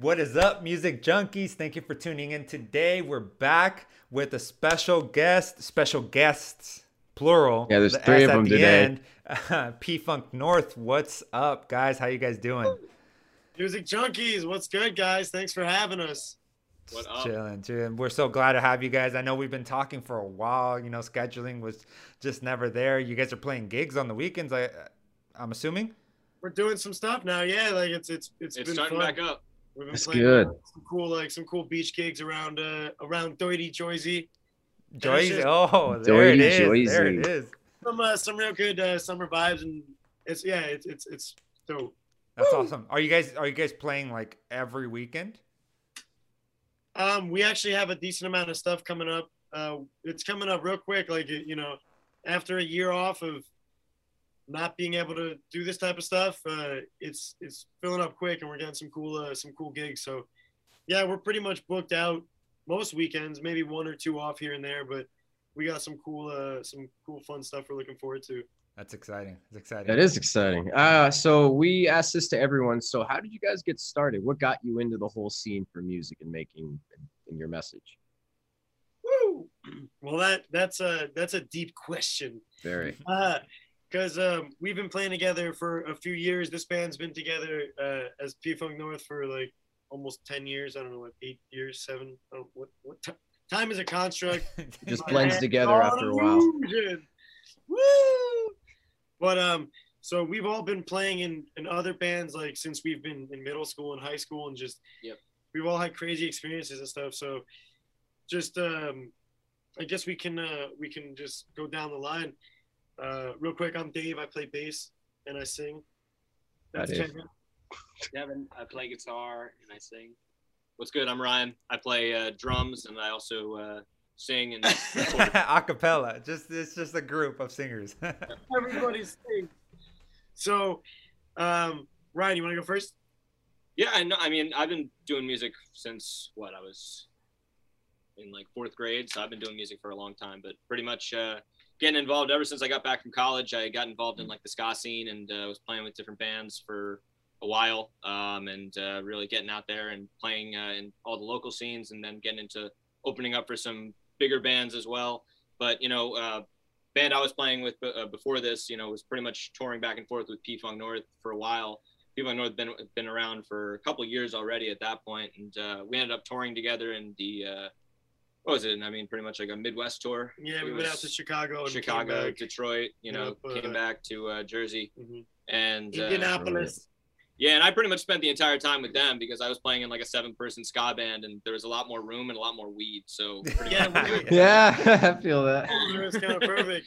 What is up, music junkies? Thank you for tuning in today. We're back with a special guest, special guests, plural. Yeah, there's the three S of them the today. end. P Funk North. What's up, guys? How you guys doing? Music junkies, what's good, guys? Thanks for having us. What up? Chilling, chilling. We're so glad to have you guys. I know we've been talking for a while. You know, scheduling was just never there. You guys are playing gigs on the weekends. I, I'm assuming. We're doing some stuff now. Yeah, like it's it's it's It's been starting fun. back up. We've been That's playing good. some cool like some cool beach gigs around uh around Doity, Jersey. Joyce. Oh, there it Joyzy, is. There it Joyzy. is. Some uh, some real good uh, summer vibes and it's yeah it's it's it's dope. That's awesome. Are you guys are you guys playing like every weekend? Um, we actually have a decent amount of stuff coming up. Uh, it's coming up real quick. Like you know, after a year off of not being able to do this type of stuff, uh, it's it's filling up quick, and we're getting some cool uh, some cool gigs. So, yeah, we're pretty much booked out most weekends. Maybe one or two off here and there, but we got some cool uh, some cool fun stuff we're looking forward to. That's exciting. It's exciting. That is exciting. Uh, so we asked this to everyone. So how did you guys get started? What got you into the whole scene for music and making and your message? Woo! Well, that that's a that's a deep question. Very. Because um, we've been playing together for a few years. This band's been together uh, as P Funk North for like almost ten years. I don't know what eight years, seven. I what what ti- time is a construct. Just blends head together on after a while. Woo! But um, so we've all been playing in in other bands like since we've been in middle school and high school and just Yep. we've all had crazy experiences and stuff. So just um, I guess we can uh, we can just go down the line. Uh, real quick, I'm Dave. I play bass and I sing. That's That is- Kevin. Devin, I play guitar and I sing. What's good? I'm Ryan. I play uh, drums and I also uh, sing and record. Acapella. Just it's just a group of singers. Everybody sing. So, um, Ryan, you want to go first? yeah, I know. I mean, I've been doing music since what I was in like fourth grade, so I've been doing music for a long time. But pretty much uh, getting involved ever since I got back from college. I got involved in like the ska scene and uh, was playing with different bands for a while, um, and uh, really getting out there and playing uh, in all the local scenes, and then getting into opening up for some bigger bands as well. But you know, uh, band I was playing with uh, before this, you know, was pretty much touring back and forth with P Funk North for a while. P Funk North been been around for a couple years already at that point, and uh, we ended up touring together in the uh, what was it? I mean, pretty much like a Midwest tour. Yeah, we went out to Chicago and Chicago, came back. Detroit. You know, Yep, uh, came back to uh, Jersey, Mhm. and uh, Indianapolis. yeah, and I pretty much spent the entire time with them because I was playing in like a seven-person ska band, and there was a lot more room and a lot more weed. So pretty Yeah, much, Yeah, I feel that. It was kind of perfect.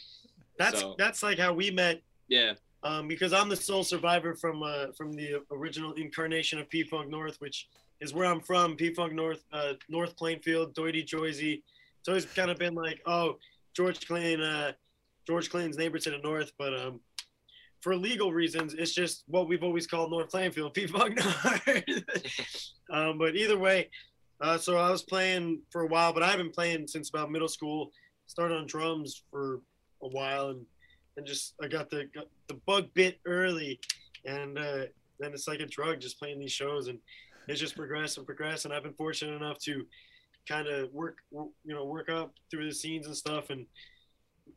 That's So- that's like how we met. yeah, Um, because I'm the sole survivor from uh, from the original incarnation of P Funk North, which is where I'm from. P Funk North, uh, North Plainfield, Doity, Jersey. It's always kind of been like, oh, George Clinton, uh, George Clinton's neighbor to the north, but um, for legal reasons, it's just what we've always called North Plainfield, P Funk North. um, but either way, uh, so I was playing for a while, but I've been playing since about middle school. Started on drums for a while, and and just I got the got the bug bit early, and uh, then it's like a drug just playing these shows, and it's just progressed and progressed. And I've been fortunate enough to kind of work you know work up through the scenes and stuff, and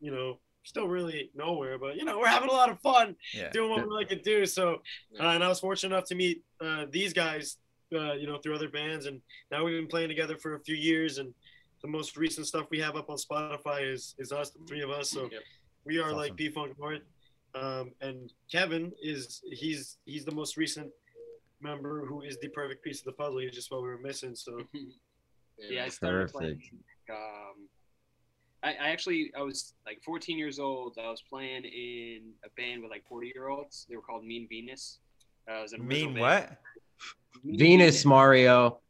you know still really nowhere, but you know we're having a lot of fun yeah. doing what we like to do. So, uh, and I was fortunate enough to meet uh, these guys, uh, you know, through other bands, and now we've been playing together for a few years. And the most recent stuff we have up on Spotify is is us, the three of us. So Yep. we are That's like awesome. P Funk North, um, and Kevin is he's he's the most recent member who is the perfect piece of the puzzle. He's just what we were missing. So Yeah, I started playing. Um, I, I actually I was like 14 years old. I was playing in a band with like 40 year olds. They were called Mean Venus. Uh, it was an Mean what? Mean Venus, Mario.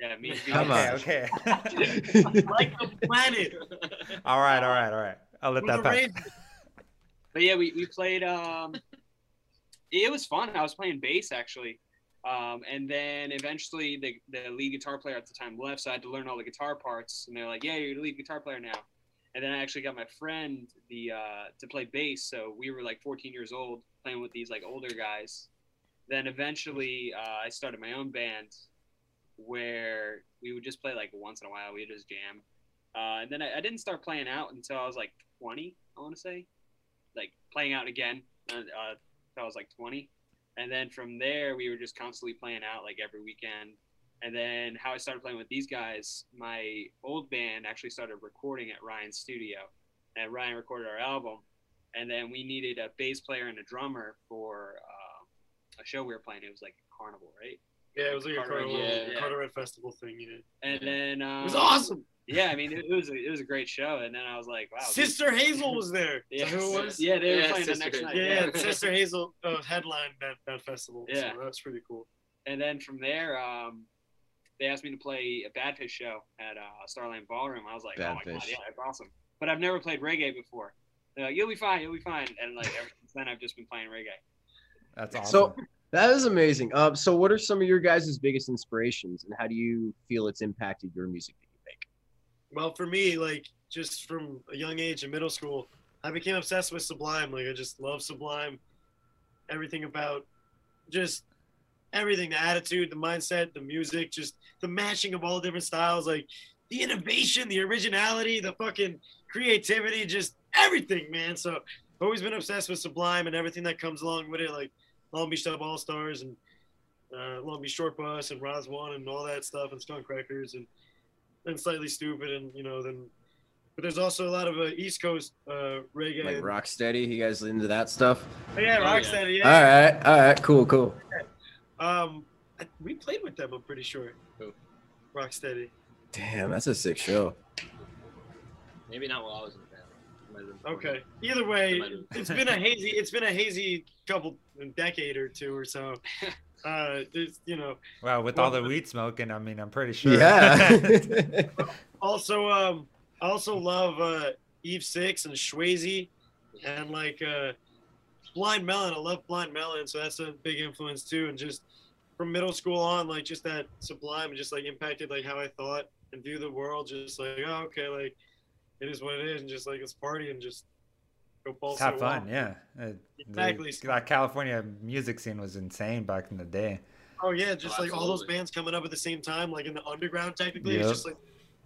Yeah, Mean Venus. Come Venus. on. Okay, okay. like the planet. all right, all right, all right. I'll let We're that pass. But yeah, we, we played. Um, it was fun. I was playing bass actually, um, and then eventually the the lead guitar player at the time left, so I had to learn all the guitar parts. And they're like, "Yeah, you're the lead guitar player now." And then I actually got my friend the uh, to play bass. So we were like 14 years old playing with these like older guys. Then eventually uh, I started my own band, where we would just play like once in a while. We would just jam. Uh, and then I, I didn't start playing out until I was like 20, I want to say. Like playing out again uh, uh, until I was like 20. And then from there, we were just constantly playing out like every weekend. And then how I started playing with these guys, my old band actually started recording at Ryan's studio. And Ryan recorded our album. And then we needed a bass player and a drummer for uh, a show we were playing. It was like Carnival, right? Yeah, it was like a Carter- Carnival, yeah. Carter Red Festival thing. You know, And then um, it was awesome. Yeah, I mean, it, it was a, it was a great show. And then I was like, wow. these- Sister Hazel was there. Yeah, that who was? Yeah, they were Yeah, playing the Sister next Hazel. night. Yeah, yeah, Sister Hazel uh, headlined that, that festival. Yeah. so that's pretty cool. And then from there, um, they asked me to play a Badfish show at uh, Starland Ballroom. I was like, oh my god, Badfish. yeah, that's awesome. But I've never played reggae before. They're like, you'll be fine, you'll be fine. And like ever since then, I've just been playing reggae. That's awesome. So that is amazing. Um, so what are some of your guys' biggest inspirations, and how do you feel it's impacted your music that you make? Well, for me, like just from a young age in middle school, I became obsessed with Sublime. Like I just love Sublime. Everything about just everything, the attitude, the mindset, the music, just the matching of all different styles, like the innovation, the originality, the fucking creativity, just everything, man. So I've always been obsessed with Sublime and everything that comes along with it, like Long Beach Dub All Stars and uh, Long Beach Short Bus and Ras One and all that stuff and Skunk Records and and Slightly Stoopid and you know then but there's also a lot of uh, east coast uh reggae Like and- Rocksteady, you guys into that stuff? Oh, yeah Oh, yeah. rocksteady All yeah right, all right, cool, cool. um I, we played with them i'm pretty sure Who? rocksteady Damn, that's a sick show. Maybe not while I was in the band. Might have been before okay either way it's been a hazy it's been a hazy couple decade or two or so uh there's you know well, with all the weed smoking, I mean, I'm pretty sure. Yeah. also um I also love uh eve six and Shwayze and like uh blind melon i love blind melon so that's a big influence too and just from middle school on like just that sublime just like impacted like how i thought and view the world just like oh okay like it is what it is and just like it's party and just go balls Just have to the fun, yeah. Uh, the- Exactly. that California music scene was insane back in the day. oh yeah just Oh, like all those bands coming up at the same time like in the underground technically Yep. it's just like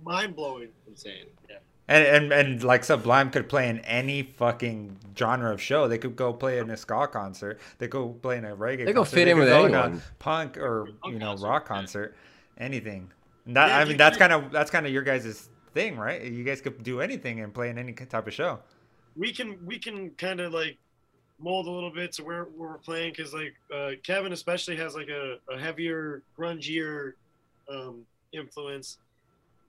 mind-blowing insane. Yeah. And, and and like Sublime could play in any fucking genre of show. They could go play in a ska concert. They go play in a reggae. They go concert. fit in with go in a anyone. punk or Punk you know concert, rock yeah. concert, anything. And that Yeah, I mean that's kind of that's kind of your guys' thing, right? You guys could do anything and play in any type of show. We can we can kind of like mold a little bit to where, where we're playing because like uh, Kevin especially has like a, a heavier grungier um, influence.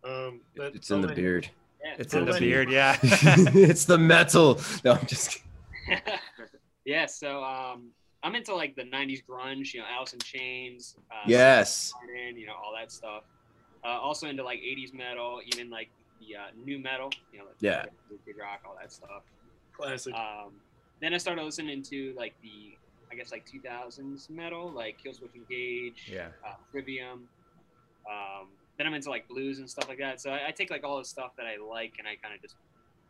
Um, that It's in the Owen- beard. Yeah. It's in the Owen- beard, yeah. it's the metal. No, I'm just kidding. yeah, so um, I'm into like the '90s grunge, you know, Alice in Chains, uh, Yes. Soundgarden, you know, all that stuff. Uh, also into like '80s metal, even like the uh, nu metal, you know, like Yeah. Kid Rock, all that stuff. classic. Um, then I started listening to like the, I guess like 2000s metal, like Killswitch Engage, yeah. uh, Trivium. Um, then I'm into like blues and stuff like that. So I, I take like all the stuff that I like and I kind of just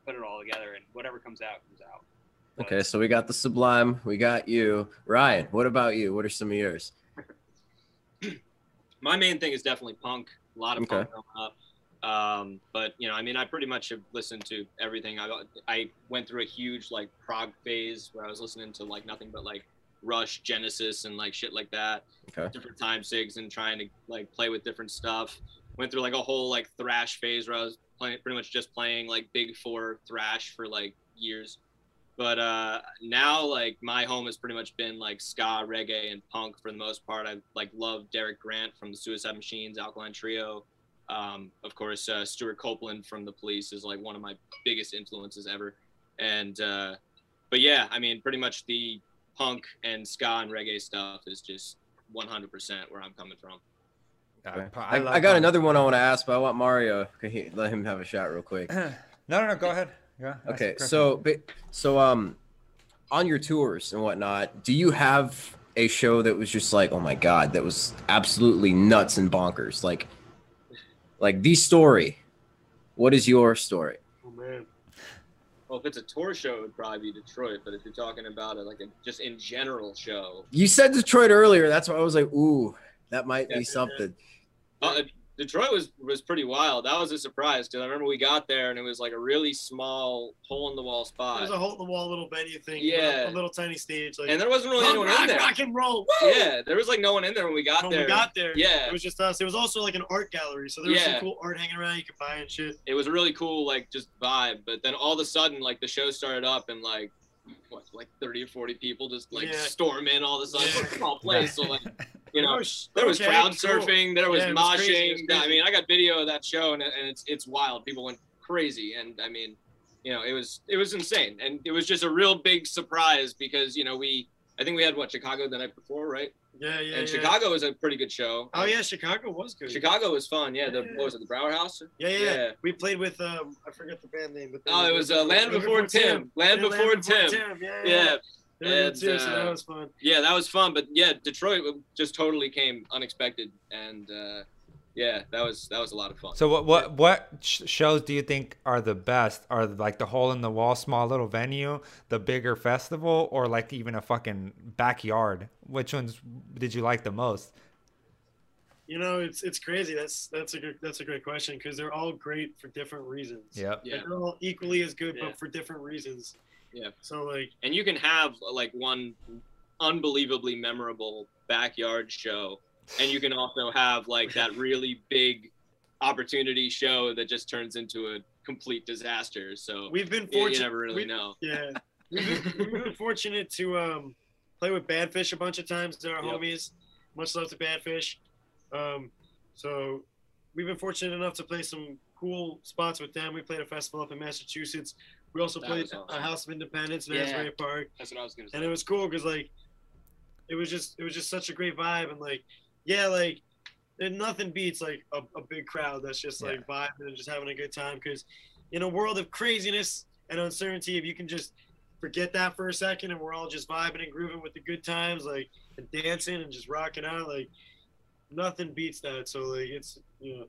put it all together, and whatever comes out comes out. But- Okay, so we got the Sublime, we got you, Ryan. What about you? What are some of yours? my main thing is definitely punk. A lot of Okay. punk growing up. Um, but you know, I mean, I pretty much have listened to everything. I I went through a huge like prog phase where I was listening to like nothing but like Rush, Genesis, and like shit like that. Okay. Different time sigs and trying to like play with different stuff. Went through like a whole like thrash phase where I was playing pretty much just playing like big four thrash for like years. But uh, now, like my home has pretty much been like ska, reggae, and punk for the most part. I like love Derek Grant from the Suicide Machines, Alkaline Trio. Um, of course, uh, Stewart Copeland from the Police is like one of my biggest influences ever. And uh, but yeah, I mean, pretty much the punk and ska and reggae stuff is just 100% where I'm coming from. I, I, I got punk. another one I want to ask, but I want Mario. Can he, let him have a shot real quick. no, no, no. Go ahead. Yeah. Okay, so but- so um, on your tours and whatnot, do you have a show that was just like, oh my god, that was absolutely nuts and bonkers? Like, like the story. What is your story? oh man. Well, if it's a tour show, it would probably be Detroit. But if you're talking about it like a just in general show, You said Detroit earlier. That's why I was like, ooh, that might Yeah. be something. Uh, Detroit was was pretty wild. That was a surprise because I remember we got there and it was like a really small hole in the wall spot. It was a hole in the wall little venue thing. Yeah. A little tiny stage. Like, and there wasn't really anyone rock, in there. rock and roll. Woo! Yeah, there was like no one in there when we got when there. When we got there, Yeah. it was just us. It was also like an art gallery, so there was Yeah. some cool art hanging around you could buy and shit. it was a really cool like just vibe. But then all of a sudden, like the show started up and like what like thirty or forty people just like Yeah. storm in all of a sudden. Yeah. Small place, so like you know. There was okay, crowd cool. surfing. There was Yeah, it was moshing. was I mean, I got video of that show, and, and it's it's wild. People went crazy, and I mean, you know, it was it was insane, and it was just a real big surprise because you know we I think we had what Chicago the night before, right? Yeah, yeah. and yeah. Chicago was a pretty good show. Oh yeah, Chicago was good. Chicago was fun. Yeah, the Yeah. what was it? The Brauer House. Yeah, yeah, Yeah. We played with um, I forget the band name, but Oh, it was uh, Land Before Tim. Land Yeah, Before Tim. Yeah, yeah. Yeah, They were good And, too, so that uh, was fun. yeah, that was fun. But yeah, Detroit just totally came unexpected, and uh, yeah, that was that was a lot of fun. So what what what shows do you think are the best? Are like the hole in the wall, small little venue, the bigger festival, or like even a fucking backyard? Which ones did you like the most? You know, it's it's crazy. That's that's a good that's a great question because they're all great for different reasons. Yep. Yeah. Like, they're all equally as good, Yeah. but for different reasons. Yeah. So like, and you can have like one unbelievably memorable backyard show and you can also have like that really big opportunity show that just turns into a complete disaster so we've been you, you fortunate. never really we- know Yeah, we've been, we've been fortunate to um, play with Badfish a bunch of times. They're our Yep. homies. Much love to Badfish. Um, so we've been fortunate enough to play some cool spots with them. We played a festival up in Massachusetts. We also That played awesome. a House of Independence in Yeah. Asbury Park, That's what I was gonna say. and it was cool because like it was just it was just such a great vibe and like yeah like and nothing beats like a, a big crowd that's just like vibing and just having a good time because in a world of craziness and uncertainty if you can just forget that for a second and we're all just vibing and grooving with the good times like and dancing and just rocking out like nothing beats that so like it's you know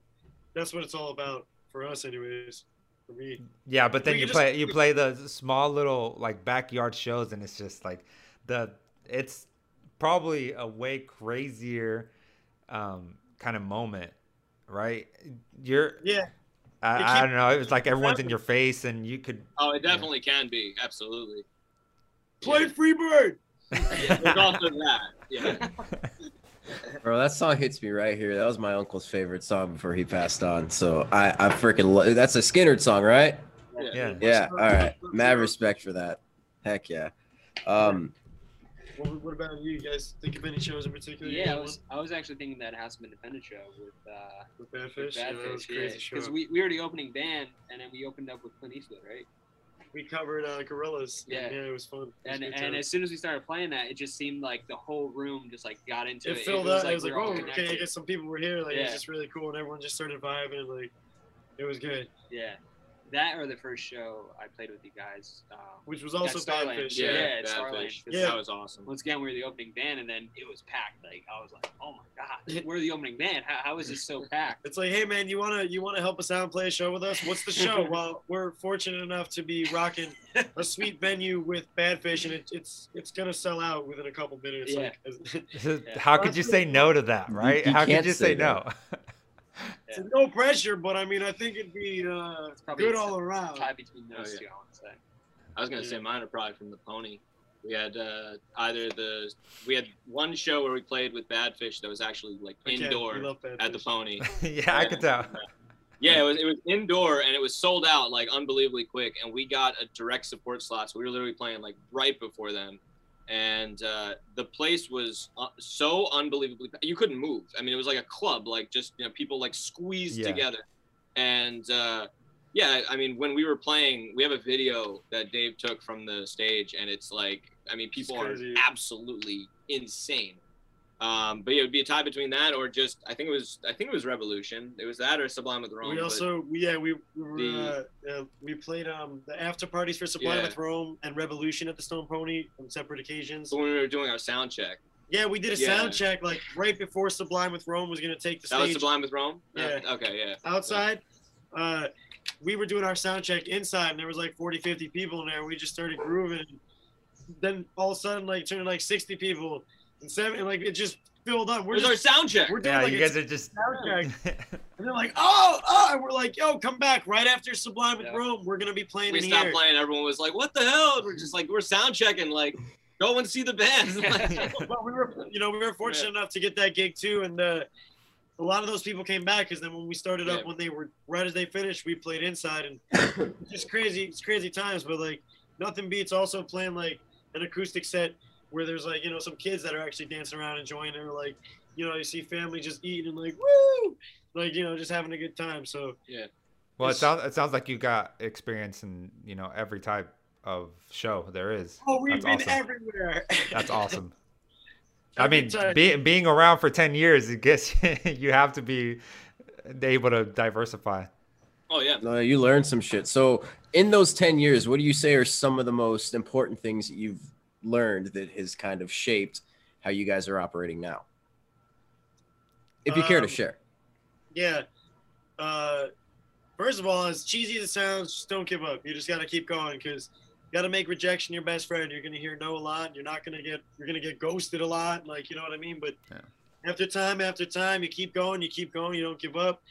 that's what it's all about for us anyways for me Yeah, but then We you just- play you play the small little like backyard shows, and it's just like the it's probably a way crazier um, kind of moment, right? You're yeah I, You I don't know. It was like everyone's in your face, and you could. oh it definitely can be absolutely play freebird there's also that yeah Bro, that song hits me right here. That was my uncle's favorite song before he passed on. So I, I freaking love. That's a Skynyrd song, right? Yeah. Yeah. All right. Mad respect for that. Heck yeah. Um, what, what about you guys think of any shows in particular Yeah, I was, I was actually thinking that House of Independence show with uh, with Badfish? Yeah, that was Badfish, crazy show. because we, we were the opening band, and then we opened up with Clint Eastwood, right? We covered uh, Gorillaz. Yeah. yeah, it was fun. It was And and time. as soon as we started playing that, it just seemed like the whole room just like got into it it. filled up. like it was like, oh, okay, I guess some people were here. Like, it was just really cool, and everyone just started vibing. And, like, it was good. Yeah, that or the first show I played with you guys. Um, Which was also Starland. Badfish. Yeah, Yeah. yeah, Starland. Yeah. that was awesome once again, we were the opening band, and then it was packed. Like I was like, oh my god, we're the opening band. How, how is this so packed? It's like, hey man, you wanna you wanna help us out and play a show with us? What's the show? well, we're fortunate enough to be rocking a sweet venue with Badfish, and it, it's it's gonna sell out within a couple minutes. Yeah. Like, How could you say no to that, right? you How could you say say no? It's no pressure, but I mean, I think it'd be uh, probably good all around. Tie between those Oh, yeah. two, I want to say. I was gonna say mine are probably from the Pony. We had uh, either the we had one show where we played with Badfish that was actually like Okay, indoor we love Badfish. at the Pony. yeah, I could tell. Yeah, it was it was indoor and it was sold out like unbelievably quick, and we got a direct support slot. So we were literally playing like right before them, and uh, the place was uh, so unbelievably you couldn't move. I mean, it was like a club, like just you know people like squeezed Yeah. together, and uh, yeah, I mean when we were playing, we have a video that Dave took from the stage, and it's like I mean people are absolutely insane. Um, but yeah, it would be a tie between that or just I think it was I think it was Revolution. It was that or Sublime with Rome. We also, yeah, we we, were, The- uh, uh, we played um the after parties for Sublime Yeah. with Rome and Revolution at the Stone Pony on separate occasions. But when we were doing our sound check, Yeah, we did a Yeah. sound check like right before Sublime with Rome was gonna take the that was stage Sublime with Rome. Yeah. Okay. Yeah. outside. Uh, we were doing our sound check inside, and there was like 40, 50 people in there. We just started grooving. Then all of a sudden, like, turned like 60 people and seven, and like it just filled up. We're Where's our just sound check? we're doing yeah, like you guys are just. sound check. And they're like, oh, oh, and we're like, yo, come back right after Sublime with Yeah. Rome. We're gonna be playing we in stopped here. playing. Everyone was like, "What the hell?" And we're just like, we're sound checking. Like, go and see the band. Like, But we were, you know, we were fortunate enough to get that gig too, and uh, a lot of those people came back because then when we started up, when they were right as they finished, we played inside, and just crazy, it's crazy times. But like, nothing beats also playing like an acoustic set where there's like, you know, some kids that are actually dancing around enjoying it, or like, you know, you see family just eating and like, woo, like you know, just having a good time. So yeah Well, it sounds it sounds like you got experience in you know every type of show there is. oh, we've That's been awesome. everywhere. That's awesome. I mean, time. be, being around for ten years, it gets you have to be able to diversify. oh yeah. No, you learned some shit. So, in those 10 years, what do you say are some of the most important things that you've learned that has kind of shaped how you guys are operating now? If you care to Um, share. Yeah. Uh, first of all, as cheesy as it sounds, just don't give up. You just got to keep going because you got to make rejection your best friend. You're gonna hear no a lot. You're not gonna get. You're gonna get ghosted a lot. Like you know what I mean. But Yeah. after time after time, you keep going. You keep going. You don't give up.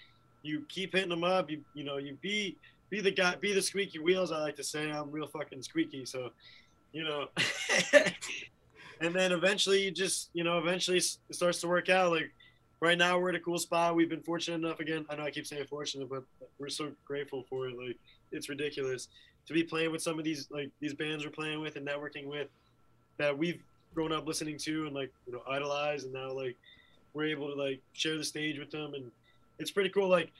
You keep hitting them up. You you know you be be the guy. Be the squeaky wheels. I like to say I'm real fucking squeaky. So, you know. and then eventually you just you know eventually it starts to work out like right now we're at a cool spot. We've been fortunate enough again. I know I keep saying fortunate, but we're so grateful for it. Like it's ridiculous to be playing with some of these like these bands we're playing with and networking with that we've grown up listening to and like you know idolize and now like we're able to like share the stage with them and it's pretty cool. Like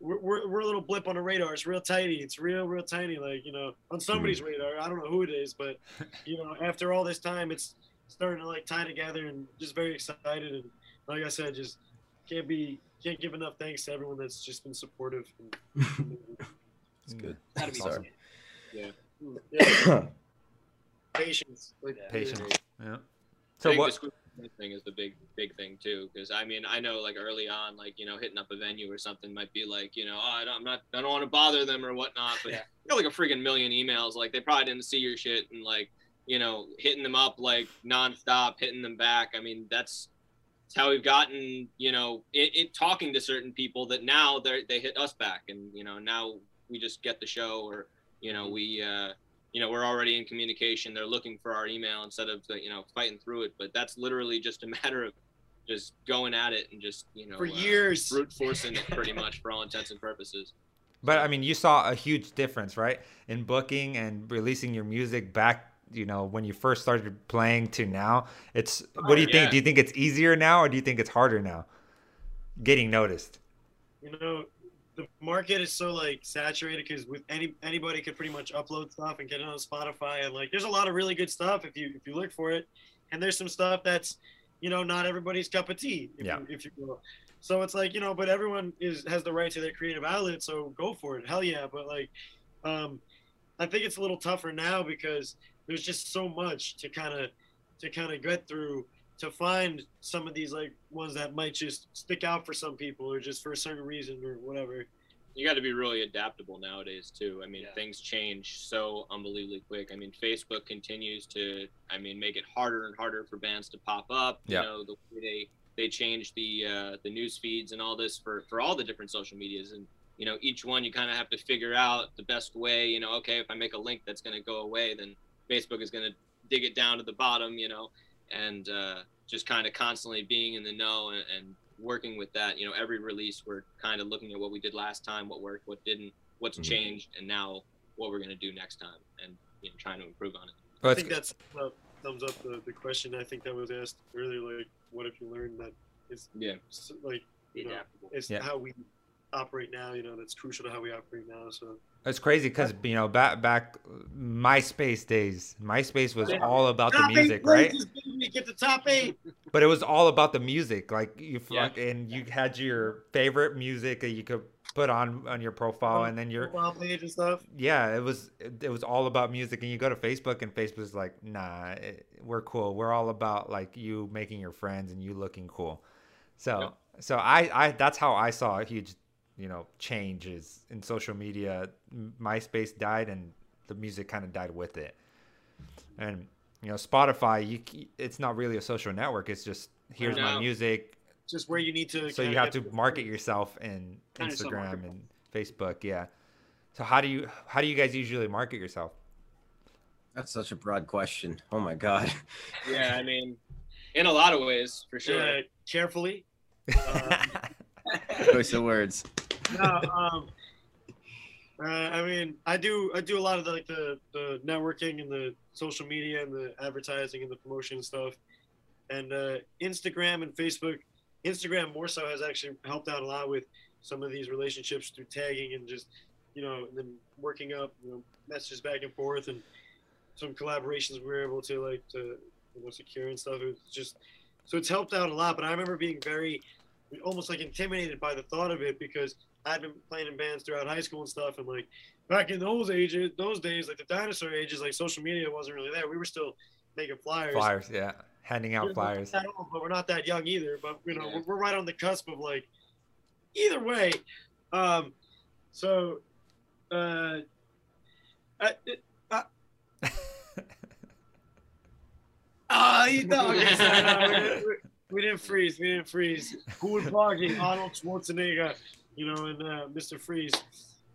we're, we're, we're a little blip on the radar. It's real tiny. It's real real tiny. Like you know on somebody's hmm. radar. I don't know who it is, but you know after all this time, it's starting to like tie together and just very excited and like I said, just can't be can't give enough thanks to everyone that's just been supportive. And, It's hmm. good. Gotta be Sorry. yeah, patience, like Patience. Yeah. I So think what? Thing is the big big thing too because i mean i know like early on like you know hitting up a venue or something might be like you know oh, I don't, i'm not i don't want to bother them or whatnot but Yeah. you got like a freaking million emails like they probably didn't see your shit and like you know hitting them up like nonstop hitting them back i mean that's it's how we've gotten you know it, it talking to certain people that now they they hit us back and you know now we just get the show or you know we uh you know we're already in communication they're looking for our email instead of you know fighting through it but that's literally just a matter of just going at it and just you know for uh, years. brute forcing it pretty much for all intents and purposes But I mean, you saw a huge difference, right, in booking and releasing your music back. You know, when you first started playing to now. It's what do you yeah. think? Do you think it's easier now, or do you think it's harder now? Getting noticed. You know, the market is so like saturated because with any anybody could pretty much upload stuff and get it on Spotify and like there's a lot of really good stuff if you if you look for it, and there's some stuff that's you know not everybody's cup of tea. If Yeah. You, if you will. So it's like you know, but everyone is has the right to their creative outlet, so go for it. Hell yeah! But like, um, I think it's a little tougher now because there's just so much to kind of to kind of get through to find some of these like ones that might just stick out for some people or just for a certain reason or whatever. you got to be really adaptable nowadays too. I mean, Yeah. things change so unbelievably quick. I mean, Facebook continues to, I mean, make it harder and harder for bands to pop up. Yeah. You know, the way they they change the uh, the news feeds and all this for for all the different social medias, and you know, each one you kind of have to figure out the best way. You know, okay, if I make a link that's going to go away, then Facebook is going to dig it down to the bottom. You know, and uh, just kind of constantly being in the know and, and working with that. You know, every release we're kind of looking at what we did last time, what worked, what didn't, what's Mhm. changed, and now what we're gonna do next time, and you know, trying to improve on it. But I it's, think that's uh, thumbs up the, the question. I think that was asked earlier. Like, what if you learn that it's Yeah. like you know, adaptable. it's Yeah. how we operate now. You know, that's crucial to how we operate now. So it's crazy because you know back back MySpace days, MySpace was Yeah. all about the Top eight music, right? places, Get the top eight. But it was all about the music. Like you, Yeah. fuck and you had your favorite music that you could put on on your profile, and then your profile page and stuff. yeah, it was it, it was all about music. And you go to Facebook, and Facebook's like, nah, it, we're cool. We're all about like you making your friends and you looking cool. So Yep. so I I that's how I saw a huge you know changes in social media. MySpace died, and the music kind of died with it. And you know Spotify, you it's not really a social network. It's just here's my music. just where you need to. So you have to the- market yourself in Kinda Instagram and Facebook. Yeah. So how do you how do you guys usually market yourself? That's such a broad question. Oh my god. Yeah, I mean, in a lot of ways, for sure. Yeah, carefully. Uh, Choice of words. No, um, uh, I mean, I do I do a lot of the, like the the networking and the social media and the advertising and the promotion stuff, and uh, Instagram and Facebook. Instagram more so has actually helped out a lot with some of these relationships through tagging and just you know and then working up you know messages back and forth and some collaborations we were able to like to you know, secure and stuff. It's just so it's helped out a lot. But I remember being very almost like intimidated by the thought of it because I'd been playing in bands throughout high school and stuff, and like back in those ages, those days, like the dinosaur ages, like social media wasn't really there. We were still making flyers. flyers, yeah. Handing We're out flyers. old, but we're not that young either. But you know, Yeah. we're, we're right on the cusp of like either way. Um, so, uh, I, it, uh, you know, okay, so, no, we, didn't, we- we didn't freeze. We didn't freeze. Who was blogging? Arnold Schwarzenegger, you know, and uh, Mr. Freeze.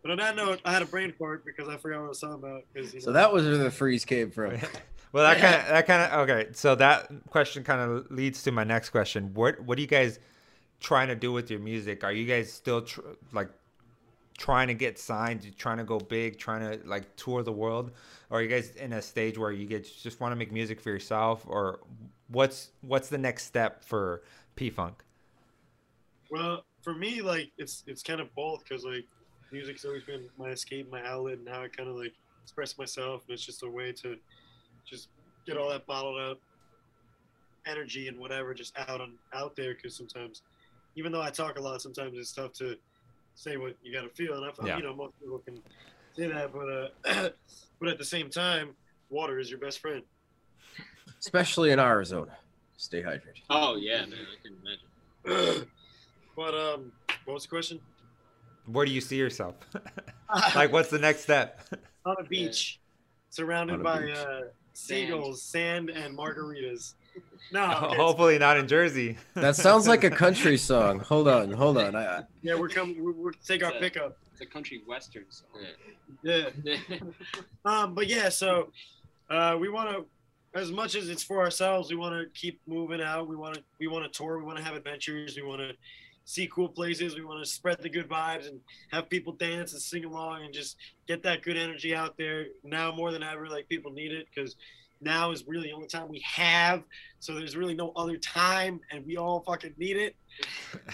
But on that note, I had a brain fart because I forgot what I was talking about. 'cause, you So know, that was where the freeze came from. well, that kind of that kind of okay. So that question kind of leads to my next question. What what are you guys trying to do with your music? Are you guys still tr- like trying to get signed, trying to go big, trying to like tour the world, or are you guys in a stage where you get just want to make music for yourself, or what's what's the next step for P Funk? Well, for me, like it's it's kind of both because like music's always been my escape, my outlet, and how I kind of like express myself. And it's just a way to just get all that bottled up energy and whatever just out on out there. Because sometimes, even though I talk a lot, sometimes it's tough to say what you got to feel. And I feel Yeah. you know most people can say that, but uh, but at the same time, water is your best friend. Especially in Arizona. Stay hydrated. Oh yeah, man, I can imagine. but um, what was the question? Where do you see yourself? like, what's the next step? on a beach, surrounded a by beach. uh, seagulls, sand, and margaritas. No, okay, Hopefully not in Jersey. That sounds like a country song. Hold on, hold on. I, I- yeah, we're coming. We're, we're take our a- pickup. It's a country western song. Yeah. Yeah. Um, but yeah, so uh, we want to, as much as it's for ourselves, we want to keep moving out. We want to, we want to tour. We want to have adventures. We want to see cool places. We want to spread the good vibes and have people dance and sing along and just get that good energy out there. Now more than ever, like people need it because now is really the only time we have. So there's really no other time, and we all fucking need it.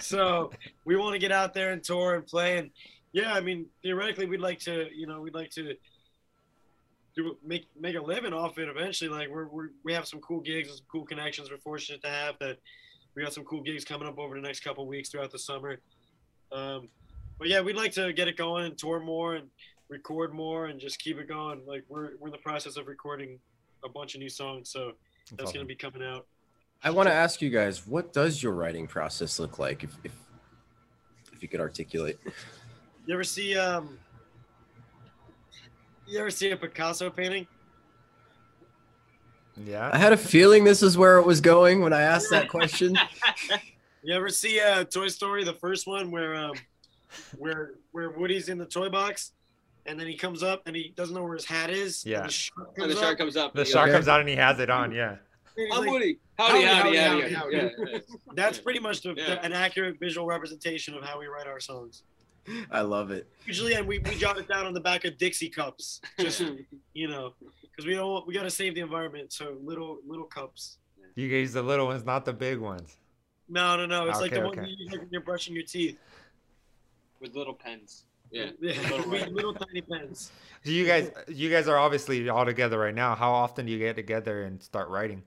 So we want to get out there and tour and play. And yeah, I mean, theoretically, we'd like to, you know, we'd like to do make make a living off it eventually. Like we're, we're we have some cool gigs and some cool connections. We're fortunate to have that. We got some cool gigs coming up over the next couple weeks throughout the summer. Um, but yeah, we'd like to get it going and tour more and record more and just keep it going. Like we're we're in the process of recording a bunch of new songs, so that's gonna be coming out. I want to ask you guys, what does your writing process look like? If, if, if you could articulate. You ever see um? You ever see a Picasso painting? Yeah. I had a feeling this is where it was going when I asked that question. You ever see uh, Toy Story, the first one, where um, where where Woody's in the toy box, and then he comes up and he doesn't know where his hat is. and Yeah. the shark And the comes shark up, comes up. The shark comes out and he has it on. Yeah. and he's goes, I'm like, Woody. Howdy, Howdy, howdy, yeah. That's pretty much the, Yeah. the- an accurate visual representation of how we write our songs. I love it. Usually, and we, we jot it down on the back of Dixie cups, just you know, because we don't we got to save the environment. So little little cups. You use the little ones, not the big ones. No, no, no. It's like the Okay, one you use when you're brushing your teeth. with little pens. Yeah. little, little tiny pens. So you guys, you guys are obviously all together right now. How often do you get together and start writing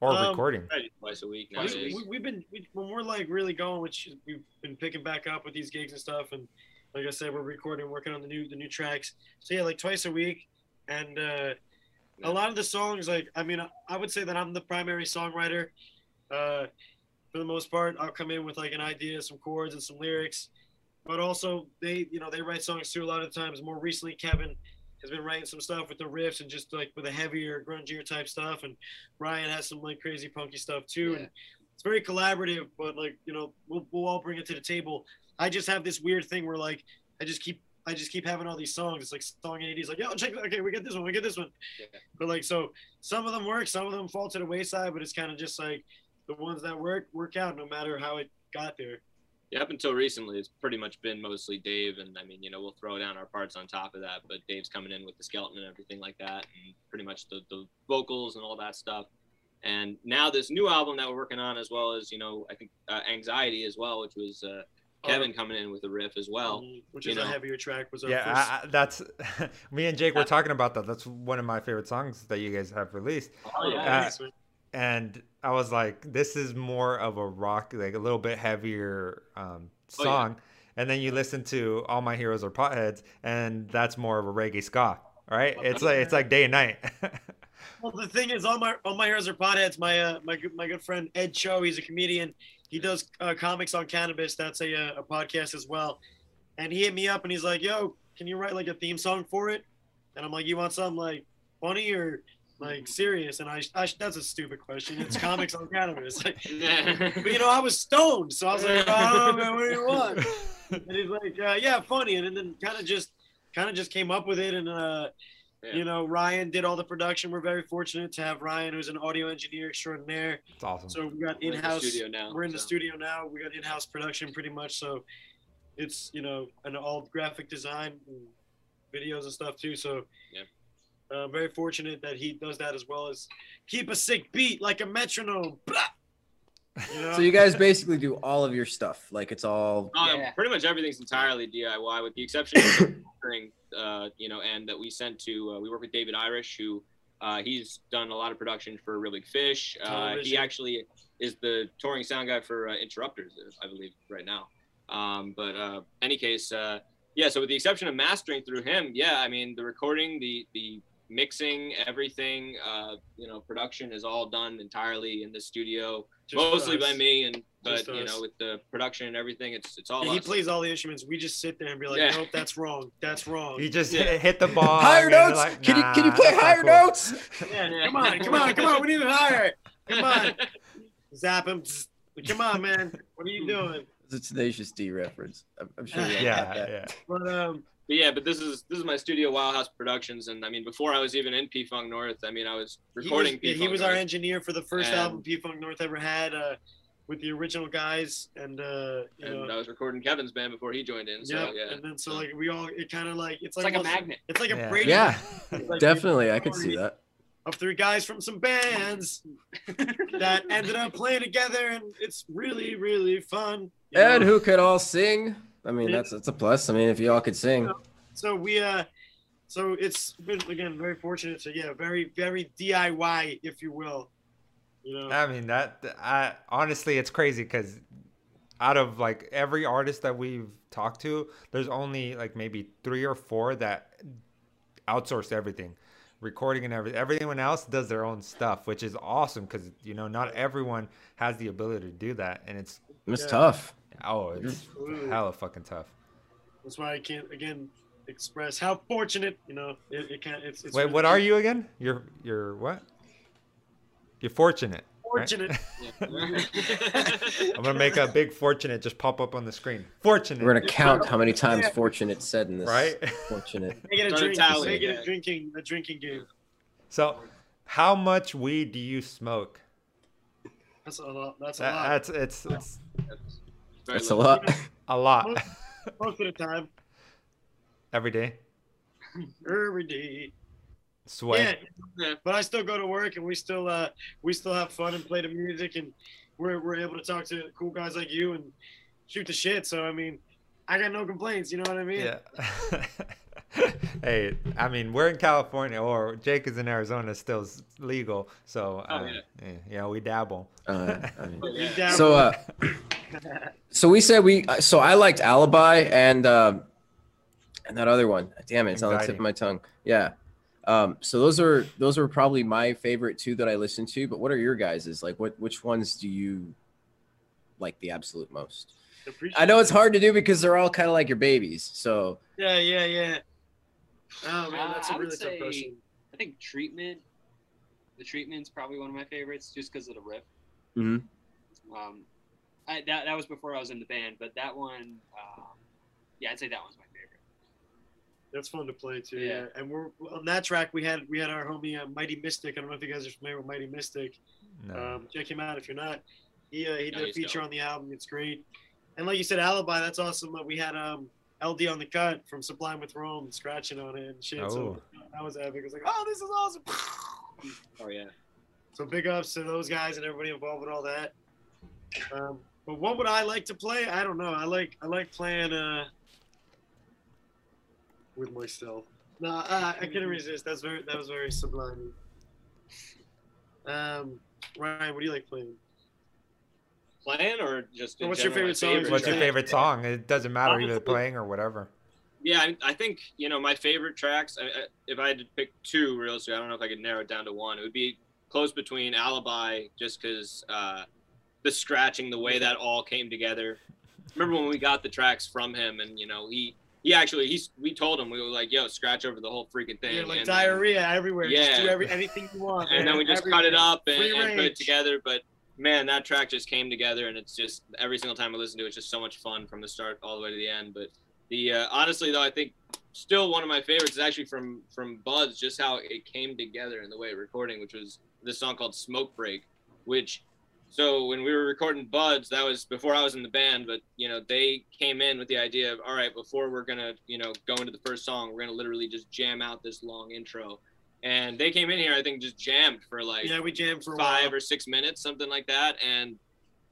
or Um, recording? Right, Twice a week We, nowadays. we, we've been we, when we're like really going, which we've been picking back up with these gigs and stuff, and like I said, we're recording, working on the new the new tracks. So yeah, like twice a week, and uh, Yeah. a lot of the songs, like I mean, I, would say that I'm the primary songwriter. Uh, for the most part, I'll come in with like an idea, some chords, and some lyrics, but also they, you know, they write songs too. A lot of the times, more recently, Kevin has been writing some stuff with the riffs and just like with a heavier, grungier type stuff. And Ryan has some like crazy punky stuff too. Yeah. And it's very collaborative, but like you know, we'll we'll all bring it to the table. I just have this weird thing where like I just keep I just keep having all these songs. It's like song 80s, like, yo, check. Okay, we get this one, we get this one. Yeah. But like, so some of them work, some of them fall to the wayside, but it's kind of just like the ones that work, work out no matter how it got there. Yeah, up until recently, it's pretty much been mostly Dave, and I mean, you know, we'll throw down our parts on top of that, but Dave's coming in with the skeleton and everything like that, and pretty much the, the vocals and all that stuff. And now this new album that we're working on, as well as you know, I think uh, Anxiety as well, which was uh, Kevin coming in with a riff as well. Um, which you is a heavier track, was our Yeah, first. I, I, that's me and Jake were talking about that. That's one of my favorite songs that you guys have released. Oh yeah, Uh, thanks, and I was like, this is more of a rock, like a little bit heavier um, Oh, yeah. song. And then you listen to All My Heroes Are Potheads, and that's more of a reggae ska, right? It's like it's like day and night. Well, the thing is, all my all my heroes are potheads. My uh, my my good friend Ed Cho, he's a comedian. He does uh, comics on cannabis. That's a uh, a podcast as well. And he hit me up and he's like, "Yo, can you write like a theme song for it?" And I'm like, "You want something like funny or like serious?" And I, I that's a stupid question. It's comics on cannabis. But you know, I was stoned, so I was like, "Oh man, what do you want?" And he's like, uh, "Yeah, funny." And then kind of just kind of just came up with it and. uh Yeah. you know, Ryan did all the production. We're very fortunate to have Ryan, who's an audio engineer extraordinaire. it's awesome. So we got We're in the in-house. studio now, We're in the studio now. We got in-house production pretty much. So it's you know an all graphic design, and videos and stuff too. So Yeah. uh, very fortunate that he does that as well as keep a sick beat like a metronome. Blah! You know? So you guys basically do all of your stuff. Like it's all Um, Yeah. Pretty much everything's entirely DIY, with the exception of the uh, you know, and that we sent to. Uh, we work with David Irish, who uh, he's done a lot of production for Real Big Fish. Uh, he actually is the touring sound guy for uh, Interrupters, I believe, right now. Um, but uh, any case, uh, yeah. So with the exception of mastering through him, yeah, I mean the recording, the the mixing, everything, uh, you know, production is all done entirely in the studio, Just mostly us. by me, and but you know, with the production and everything, it's it's all Yeah, he us. plays all the instruments. We just sit there and be like, Yeah. nope, that's wrong. That's wrong. you just Yeah. hit, hit the ball. higher notes. like, can you can you play higher cool." notes? Yeah, come on, come on, come on. We need it higher. Come on. Zap him. Come on, man. What are you doing? It's a Tenacious D reference. I'm, I'm sure. you all Yeah, that. yeah. But um, But yeah, but this is this is my studio Wild House Productions, and I mean before I was even in P Funk North, I mean I was he was, recording yeah, he Funk was our engineer for the first And- album P Funk North ever had uh, with the original guys, and uh, you and know, I was recording Kevin's band before he joined in. So yeah, yeah, and then so like we all, it kind of like it's It's like, like a magnet. It's like a Yeah. break Yeah, Like, definitely. I could see that. of three guys from some bands that ended up playing together, and it's really really fun. And know? who could all sing? I mean, Yeah. that's that's a plus. I mean, if you all could sing. so we uh so it's been again very fortunate so yeah very very diy if you will you know I mean that I honestly it's crazy because out of like every artist that we've talked to, there's only like maybe three or four that outsource everything, recording and everything. Everyone else does their own stuff, which is awesome because you know not everyone has the ability to do that, and it's It's Yeah. tough. Oh it's Absolutely. hella fucking tough. that's why i can't again express how fortunate you know it, it can't it's, it's Wait, really what are you again? You're you're what? You're fortunate. right? fortunate I'm gonna make a big fortunate just pop up on the screen. Fortunate, We're gonna count how many times Yeah. "fortunate" said in this. right? Fortunate. make it a It's a drink make it yeah. a drinking a drinking game So, how much weed do you smoke? that's a lot that's a lot that's it's, it's Very That's a lot. a lot most of the time every day. every day Sweat. yeah Yeah. but i still go to work and we still uh we still have fun and play the music and we're, we're able to talk to cool guys like you and shoot the shit so i mean i got no complaints you know what i mean Yeah. hey, I mean, we're in California, or Jake is in Arizona, still legal. So, Oh, uh, yeah. yeah, we dabble. Uh, I mean, We dabble. so, uh, so we said we. So I liked Alibi and uh, and that other one. Damn it, it's on the tip of my tongue. Yeah. Um, so those are those are probably my favorite two that I listen to. But what are your guys's? Like, what which ones do you like the absolute most? Appreciate I know it's hard to do because they're all kind of like your babies. So Yeah, yeah, yeah. Oh man, that's Uh, a I would really tough say- question. I think treatment. The treatment's probably one of my favorites, just because of the riff. Mhm. Um, I, that that was before I was in the band, but that one, um, yeah, I'd say that one's my favorite. That's fun to play too. Yeah. Yeah. And we're on that track. We had we had our homie uh, Mighty Mystic. I don't know if you guys are familiar with Mighty Mystic. No. Um, check him out if you're not. He uh, he No, did a he's feature dope. on the album. It's great. And like you said, Alibi. That's awesome. Uh, We had um LD on the cut from Sublime with Rome scratching on it and shit. So that was epic. It was like, oh, this is awesome. Oh yeah. So big ups to those guys and everybody involved with all that. Um, but what would I like to play? I don't know. I like I like playing uh with myself. No, I, I couldn't resist. That's very that was very sublime. Um, Ryan, what do you like playing? Playing or just? in What's your general, my favorite songs? What's your favorite song? It doesn't matter either playing or whatever. Yeah, I, I think you know my favorite tracks. I, I, if I had to pick two, real realistically, I don't know if I could narrow it down to one. It would be close between Alibi, just because uh, the scratching, the way that all came together. Remember when we got the tracks from him, and you know he he actually he's we told him we were like, yo, scratch over the whole freaking thing. Yeah, like and, diarrhea everywhere. Just Yeah. do every, anything you want. and then we just cut it up and, and put it together. But man, that track just came together, and it's just every single time I listen to it, it's just so much fun from the start all the way to the end. But the uh, honestly though, I think still one of my favorites is actually from from Buds, just how it came together in the way of recording, which was this song called Smoke Break, which. So when we were recording Buds, that was before I was in the band, but you know they came in with the idea of all right, before we're gonna you know go into the first song, we're gonna literally just jam out this long intro, and they came in here I think just jammed for like Yeah, we jammed for five or six minutes, something like that. And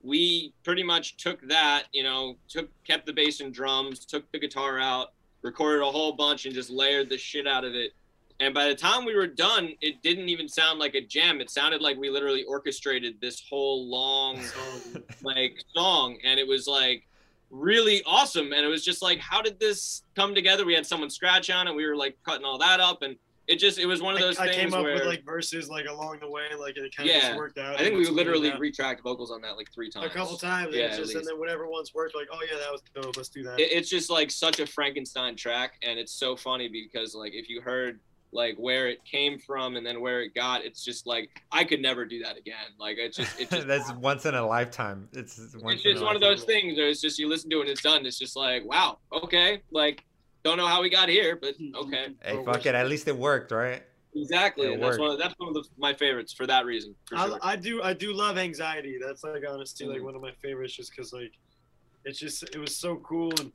we pretty much took that, you know, took kept the bass and drums, took the guitar out, recorded a whole bunch, and just layered the shit out of it. And by the time we were done, it didn't even sound like a jam. It sounded like we literally orchestrated this whole long like song, and it was like really awesome. And it was just like, how did this come together? We had someone scratch on it. We were like cutting all that up, and it just it was one of those I, I came up where with like verses like along the way, like it kind of Yeah. just worked out. I think we literally worked out. retracked vocals on that like three times. a couple times. Yeah, Yeah, at just, and then whatever ones worked, like, oh yeah, that was dope. Let's do that. It, it's just like such a Frankenstein track, and it's so funny because like if you heard like where it came from and then where it got, it's just like I could never do that again. Like it's just it's just That's once in a lifetime. It's once it's just a one of those things where it's just you listen to it and it's done. It's just like wow, okay, like don't know how we got here, but okay, Hey, Or fuck it. At least it worked, right? exactly. That's one of, that's one of the, my favorites for that reason. For sure. I, I do I do love anxiety. That's like honestly like Mhm. one of my favorites, just because like it's just it was so cool and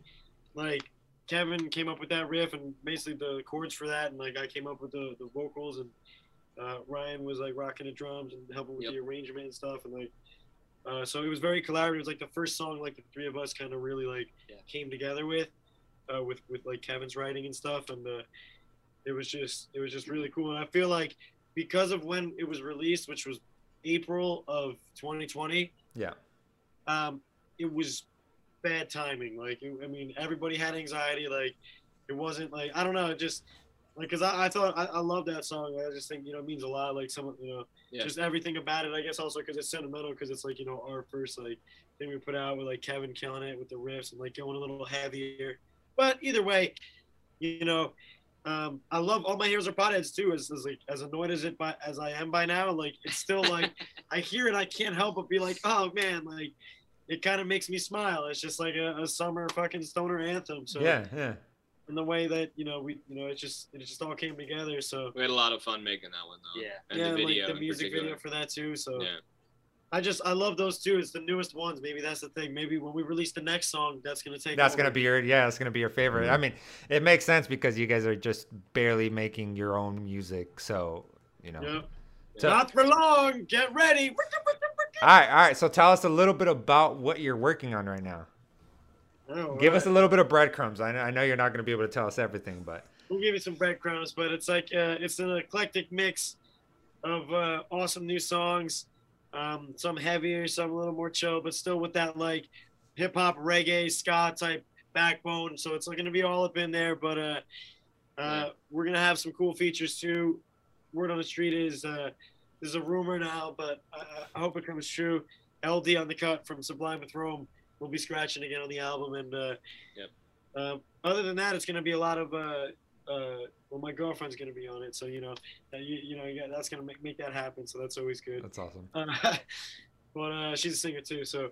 like Kevin came up with that riff and basically the chords for that, and like I came up with the the vocals and uh, Ryan was like rocking the drums and helping with Yep. the arrangement and stuff, and like uh, so it was very collaborative. It was like the first song like the three of us kind of really like Yeah. came together with uh, with with like Kevin's writing and stuff, and uh, it was just it was just really cool. And I feel like because of when it was released, which was April of 2020, Yeah. um, it was bad timing. Like, it- I mean, everybody had anxiety. Like, it wasn't like I don't know. Just like because I, I thought I, I love that song. I just think you know it means a lot. Like someone you know Yeah. just everything about it. I guess also because it's sentimental because it's like you know our first like thing we put out with like Kevin killing it with the riffs and like going a little heavier. But either way, you know. Um, I love all my heroes are potheads too. As, as like as annoyed as it by as I am by now, like it's still like I hear it, I can't help but be like, oh man, like it kind of makes me smile. It's just like a, a summer fucking stoner anthem. So yeah, yeah. in the way that you know we you know it just it just all came together. So we had a lot of fun making that one though. Yeah. and yeah, the video like the music video for that too. So Yeah. I just I love those two. It's the newest ones. Maybe that's the thing. Maybe when we release the next song, that's gonna take. That's over. gonna be your yeah. That's gonna be your favorite. I mean, it makes sense because you guys are just barely making your own music, so you know. Yeah. So- Not for long. Get ready. All right, all right. So tell us a little bit about what you're working on right now. Oh, Give right. us a little bit of breadcrumbs. I know, I know you're not going to be able to tell us everything, but we'll give you some breadcrumbs, but it's like uh, it's an eclectic mix of uh, awesome new songs. Um, some heavier, some a little more chill, but still with that like hip hop, reggae, ska type backbone. So it's going to be all up in there. But uh, uh, we're gonna have some cool features too. Word on the street is uh, there's a rumor now, but I, I hope it comes true. LD on the cut from Sublime with Rome will be scratching again on the album, and uh, Yep. uh, other than that, it's gonna be a lot of uh, uh, well, my girlfriend's gonna be on it, so you know, that you, you know, yeah, that's gonna make make that happen. So that's always good. That's awesome. Uh, but uh, she's a singer too, so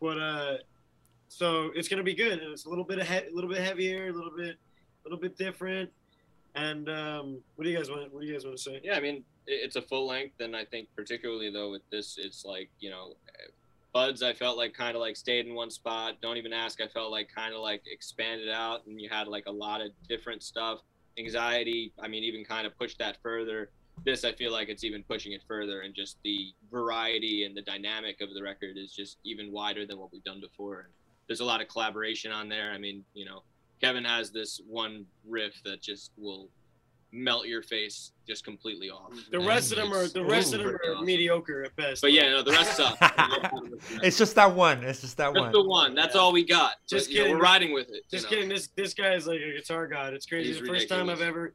but uh, so it's gonna be good. It's a little bit of he- a little bit heavier, a little bit, a little bit different. And um, what do you guys want? What do you guys want to say? Yeah, I mean, it's a full length, and I think particularly though with this, it's like you know, Buds. I felt like kind of like stayed in one spot. Don't even ask. I felt like kind of like expanded out, and you had like a lot of different stuff. Anxiety. I mean, even kind of pushed that further. This, I feel like it's even pushing it further, and just the variety and the dynamic of the record is just even wider than what we've done before. There's a lot of collaboration on there. I mean, you know, Kevin has this one riff that just will melt your face just completely off. The rest of them are the rest of them are awesome. mediocre at best. But yeah, no, the rest suck. it's just that one. It's just that Just one. the one. That's all we got. Just Just you know, kidding. we're riding with it. Just you know? kidding. This this guy is like a guitar god. It's crazy. He's the first time I've ever,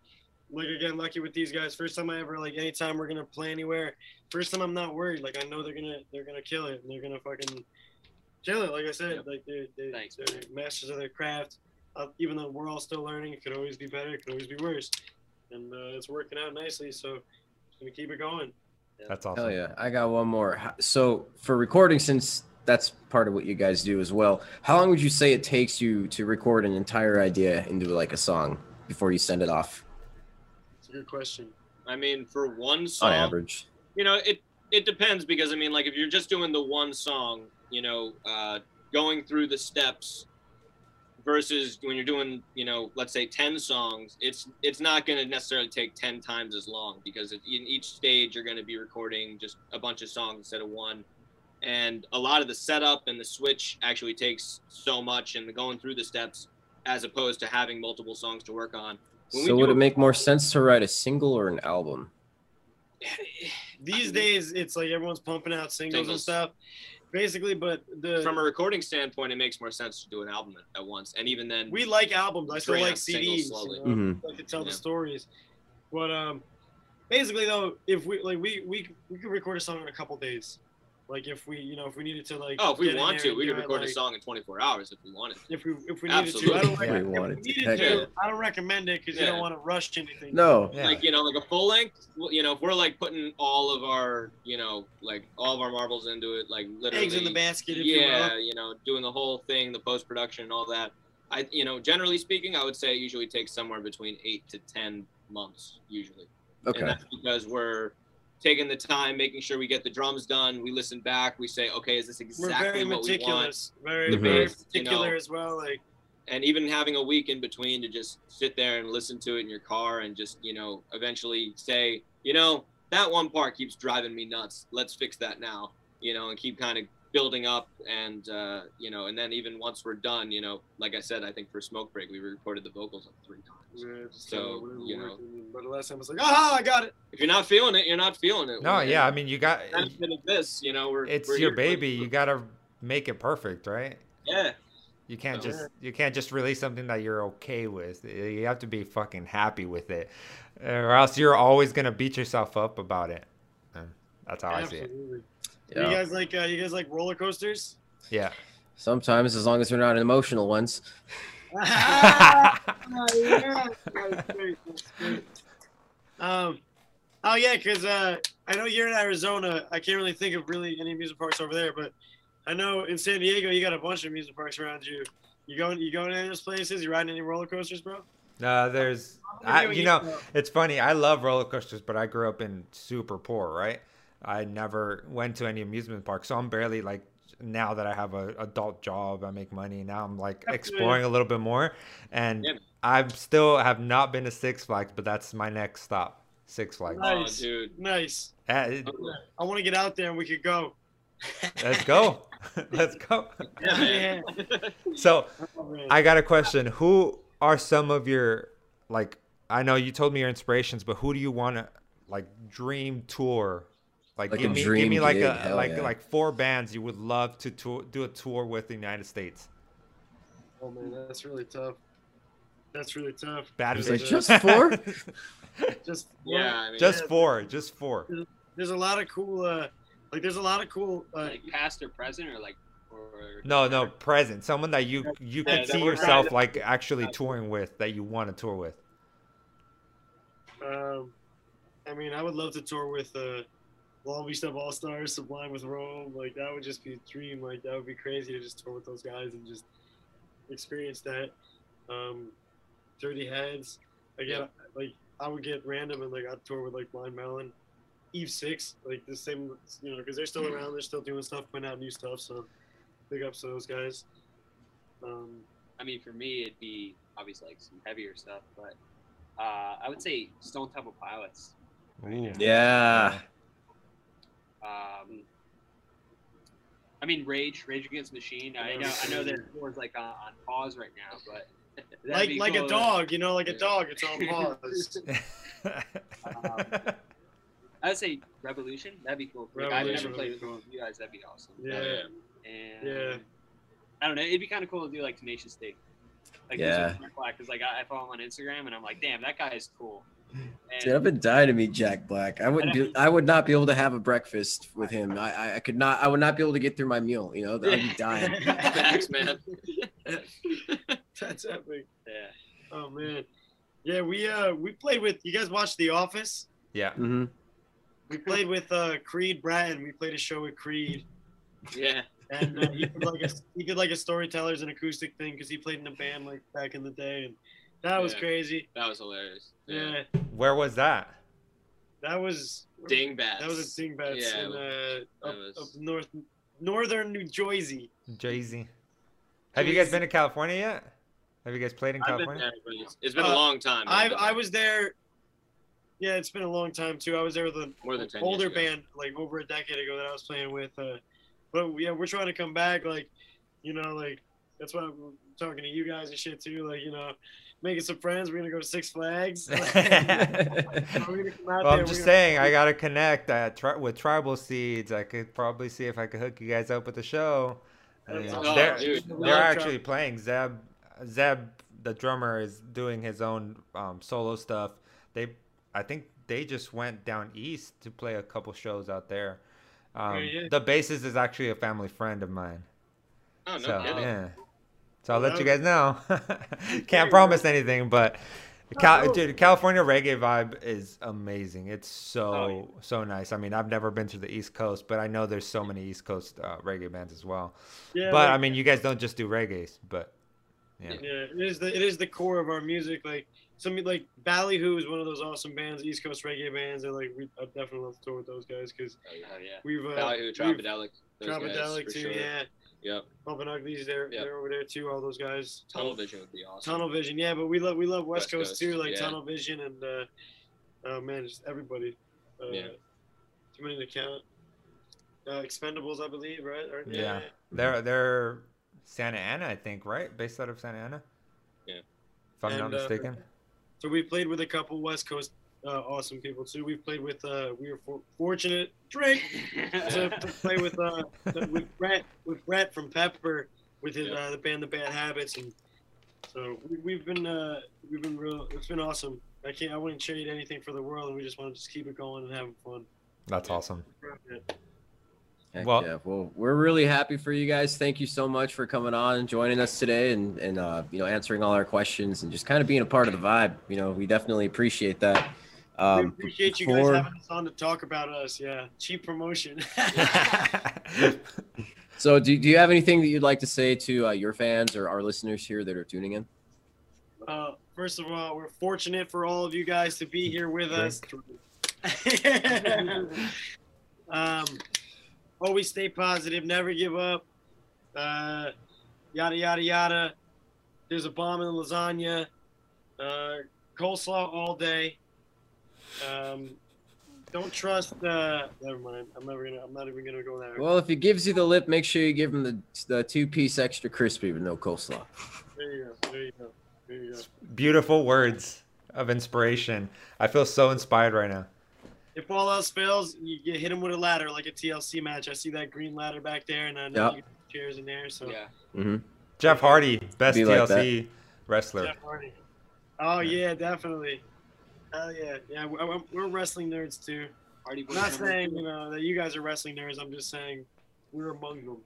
like again, lucky with these guys. First time I ever like anytime we're gonna play anywhere. First time I'm not worried. Like I know they're gonna they're gonna kill it and they're gonna fucking kill it. Like I said, Yep. like they're, they, Thanks, they're masters of their craft. Uh, even though we're all still learning, it could always be better. It could always be worse. And uh, it's working out nicely. So just gonna keep it going. That's awesome. Hell yeah. I got one more. So for recording, since that's part of what you guys do as well, how long would you say it takes you to record an entire idea into like a song before you send it off It's a good question. I mean, for one song, on average? you know, it it depends because I mean, like if you're just doing the one song, you know, uh, going through the steps versus when you're doing, you know, let's say ten songs, it's it's not going to necessarily take ten times as long because it, in each stage you're going to be recording just a bunch of songs instead of one. And a lot of the setup and the switch actually takes so much, and the going through the steps, as opposed to having multiple songs to work on. When So do would a- it make more sense to write a single or an album? These days, it's like everyone's pumping out singles, and stuff. Basically, but the from a recording standpoint, it makes more sense to do an album at, at once, and even then, we like albums. I still like CDs. slowly. You know? Mhm. like to tell the stories. But um, basically though, if we like we we we could record a song in a couple days. Like if we you know if we needed to like oh, if we get want to, we do could it, record a song in 24 hours if we wanted. If we if we needed Absolutely. to, I don't, If rec- we if we to, needed to. I don't recommend it because you don't want to rush anything. No. Yeah. Like you know, like a full length. You know, if we're like putting all of our, you know, like all of our marbles into it, like literally Eggs in the basket, if you yeah, will. you know, doing the whole thing, the post production and all that. I, you know, generally speaking, I would say it usually takes somewhere between eight to ten months usually. And Okay. that's because we're taking the time, making sure we get the drums done. We listen back. We say, okay, is this exactly what we want? meticulous, very The very bass, you particular know. as well. Like and even having a week in between to just sit there and listen to it in your car and just you know eventually say you know that one part keeps driving me nuts let's fix that now you know and keep kind of building up and uh, you know and then even once we're done you know like i said i think for smoke break we recorded the vocals like three times yeah, So, you know. but the last time I was like, aha, I got it. if you're not feeling it you're not feeling it No, We're- yeah. I mean, you got. the benefit of this you know we're It's we're your baby. You gotta make it perfect, right? yeah You can't So- just you can't just release something that you're okay with. You have to be fucking happy with it, or else you're always gonna beat yourself up about it. That's how I see it. Yeah. You guys like uh, you guys like roller coasters? Yeah. Sometimes, as long as they're not emotional ones. Yeah, that's great, that's great. Um, oh yeah, because uh, I know you're in Arizona. I can't really think of really any amusement parks over there, but I know in San Diego you got a bunch of amusement parks around you. You going you going to any of those places? You riding any roller coasters, bro? Uh, there's, I, you know, it's funny. I love roller coasters, but I grew up in super poor, right? I never went to any amusement park, so I'm barely like now that I have a adult job, I make money. Now I'm like Absolutely. exploring a little bit more, and Yeah. I'm still have not been to Six Flags, but that's my next stop, Six Flags. Nice. oh dude nice. Uh, it- I want to get out there and we could go. let's go, let's go. yeah, man. So Oh. I got a question. Who are some of your like? I know you told me your inspirations, but who do you want to like dream tour? Like, Like give a me, give me like gig, a hell like yeah. like four bands you would love to tour, do a tour with the United States. oh man, that's really tough. That's really tough. Bad Just like, just four? Just yeah I mean, just Yeah. four, just four. there's a lot of cool uh like there's a lot of cool uh like past or present or like or No, no, present. Someone that you you Yeah, could that see yourself trying like actually touring with, that you want to tour with. Um, I mean, I would love to tour with uh, Long Beach Dub All Stars, Sublime with Rome. Like that would just be a dream. Like that would be crazy to just tour with those guys and just experience that. Um, Dirty Heads. Again, like I would get random and like I'd tour with like Blind Melon, Eve Six, like the same, you know, because they're still around. They're still doing stuff, putting out new stuff. So big ups to those guys. Um, I mean, for me, it'd be obviously like some heavier stuff, but uh, I would say Stone Temple Pilots. Ooh. Yeah. Um, I mean, Rage, Rage Against Machine. I know, I know their tours like on, on pause right now, but like like cool a to- dog, you know, like a dog. It's on pause. I would say Revolution. That'd be cool. Like, I've never played would be with you guys. That'd be awesome. yeah. And Yeah. I don't know. It'd be kind of cool to do like Tenacious D. Like Yeah. because like I, I follow him on Instagram and I'm like, damn, that guy is cool. And, Dude, I've been dying to meet Jack Black. I wouldn't be. I would not be able to have a breakfast with him. I, I, I could not. I would not be able to get through my meal. You know, I'd be dying. Facts, man. That's epic. yeah. Oh man. Yeah, we uh we played with you guys watched The Office? yeah. Mm-hmm. We played with uh Creed Bratton. We played a show with Creed. Yeah. And uh, he did like a he did like a storytellers and acoustic thing because he played in a band like back in the day and that was Yeah. crazy. That was hilarious. Yeah. Where was that? That was Dingbats. that was a Dingbats Yeah, in uh up, was- up north northern New Jersey. Jay Z. Have you guys been to California yet? Have you guys played in I've been California? there, it's- it's been a Uh, long time. I I've been I there. was there. Yeah, it's been a long time too. I was there with an More than 10 older band like over a decade ago that I was playing with. Uh, but yeah, we're trying to come back. Like, you know, like that's why I'm talking to you guys and shit too. Like, you know, making some friends. We're gonna go to Six Flags. We're gonna come out Well, there, I'm we're just gonna- saying, I gotta connect uh, tri- with Tribal Seeds. I could probably see if I could hook you guys up with the show. I mean, That's awesome. they're dude. they're Love actually playing. Zeb, Zeb, the drummer, is doing his own um, solo stuff. They, I think they just went down east to play a couple shows out there. Um, Yeah, yeah. The bassist is actually a family friend of mine. Oh, no so kidding. yeah. So I'll let you guys know. Can't promise anything, but Cal- Oh. dude, California reggae vibe is amazing. It's so Oh, yeah. so nice. I mean, I've never been to the East Coast, but I know there's so many East Coast uh, reggae bands as well. Yeah, but like- I mean, you guys don't just do reggae, but yeah. Yeah, it is the it is the core of our music. Like some like Ballyhoo is one of those awesome bands, East Coast reggae bands. That like we I definitely love to tour with those guys because Oh, yeah. Yeah. we've uh, Ballyhoo, we've- Tropidelic. Tropidelic too. sure. Yeah, Yep. Bumpin' Uglies, they're Yep. they're over there too. All those guys. Tunnel Vision would be awesome. Tunnel Vision, yeah, but we love we love West, West Coast, Coast, too, like yeah. Tunnel Vision and uh, oh man, just everybody. Uh, Yeah. Too many to count. Uh, Expendables, I believe, right? Or- Yeah. They're they're Santa Ana, I think, right? Based out of Santa Ana. Yeah. If I'm not And, uh, mistaken. So we played with a couple West Coast uh, awesome people too. We've played with uh, we were for- fortunate Drake to, to play with uh, with Brett with Brett from Pepper with his Yeah. uh, the band The Bad Habits and so we, we've been uh, we've been real it's been awesome. I can't I wouldn't trade anything for the world and we just want to just keep it going and having fun. That's awesome. Heck Well- yeah. Well, we're really happy for you guys. Thank you so much for coming on and joining us today, and and uh, you know answering all our questions and just kind of being a part of the vibe. You know, we definitely appreciate that. We Um, appreciate you before- guys having us on to talk about us. Yeah, cheap promotion. So, do, do you have anything that you'd like to say to uh, your fans or our listeners here that are tuning in? Uh, first of all, we're fortunate for all of you guys to be here with us. um, always stay positive, never give up. Uh, yada yada yada. There's a bomb in the lasagna. Uh, coleslaw all day. Um, don't trust. Uh, never mind. I'm never gonna. I'm not even gonna go there. Well, if he gives you the lip, make sure you give him the the two piece extra crispy with no coleslaw. There you go. There you go. There you go. Beautiful words of inspiration. I feel so inspired right now. If all else fails, you, you hit him with a ladder like a TLC match. I see that green ladder back there, and I know Yep. you got chairs in there. So yeah. hmm Jeff Hardy, best Be like TLC wrestler. Jeff Hardy. Oh yeah, definitely. Hell yeah, yeah. we- we- We're wrestling nerds too. Hardy I'm not saying you know that you guys are wrestling nerds. I'm just saying we're among them.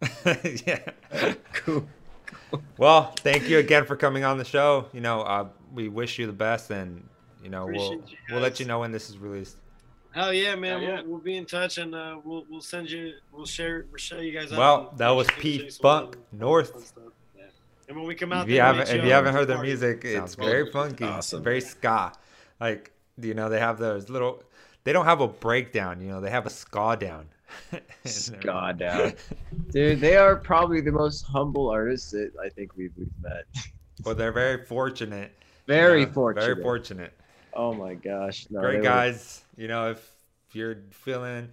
yeah. Cool. Well, thank you again for coming on the show. You know, uh, we wish you the best, and you know, we'll you we'll let you know when this is released. Hell yeah, man! Hell yeah. We'll, we'll be in touch and uh, we'll we'll send you we'll share we'll show you guys. out Well, and that was show you P Funk North. stuff. And when we come out, If you there, haven't if you haven't heard their Party. music, it's it's very funky, Awesome. very ska. Like you know, they have those little. They don't have a breakdown. You know, they have a ska down. Ska down. Dude, they are probably the most humble artists that I think we've, we've met. Well, they're very fortunate. you Very know, fortunate. Very fortunate. Oh my gosh. No, Great they were- guys. You know, if you're feeling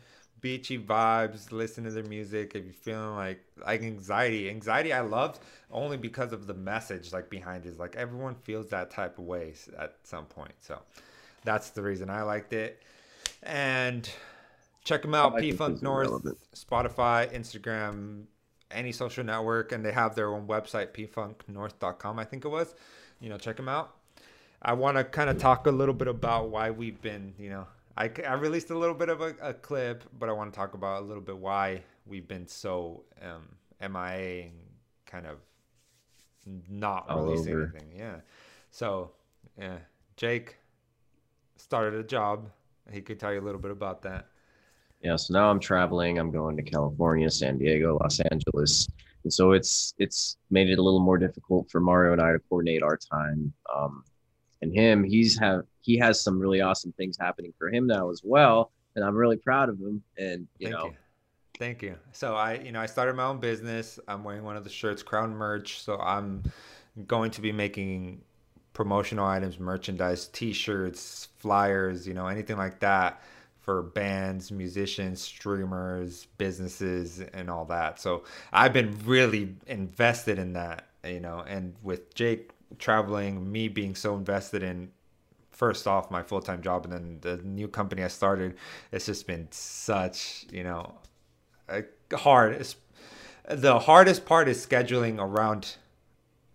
beachy vibes, listen to their music. If you're feeling like like anxiety, anxiety I loved only because of the message like behind it. Is like everyone feels that type of way at some point. So that's the reason I liked it. And check them out, I P Funk North, relevant. Spotify, Instagram, any social network, and they have their own website, pfunknorth.com, I think it was. You know, check them out. I want to kind of talk a little bit about why we've been, you know, I, I released a little bit of a, a clip, but I want to talk about a little bit why we've been so um, MIA and kind of not All releasing over. anything. Yeah. So, yeah, Jake started a job. He could tell you a little bit about that. Yeah, so now I'm traveling. I'm going to California, San Diego, Los Angeles, and so it's it's made it a little more difficult for Mario and I to coordinate our time. Um, and him, he's have he has some really awesome things happening for him now as well, and I'm really proud of him. And you Thank know, you. Thank you. So I, you know, I started my own business. I'm wearing one of the shirts, Crown Merch. So I'm going to be making promotional items, merchandise, T-shirts, flyers, you know, anything like that for bands, musicians, streamers, businesses, and all that. So I've been really invested in that, you know, and with Jake traveling, me being so invested in first off my full-time job and then the new company I started, it's just been such, you know, hard. It's, the hardest part is scheduling around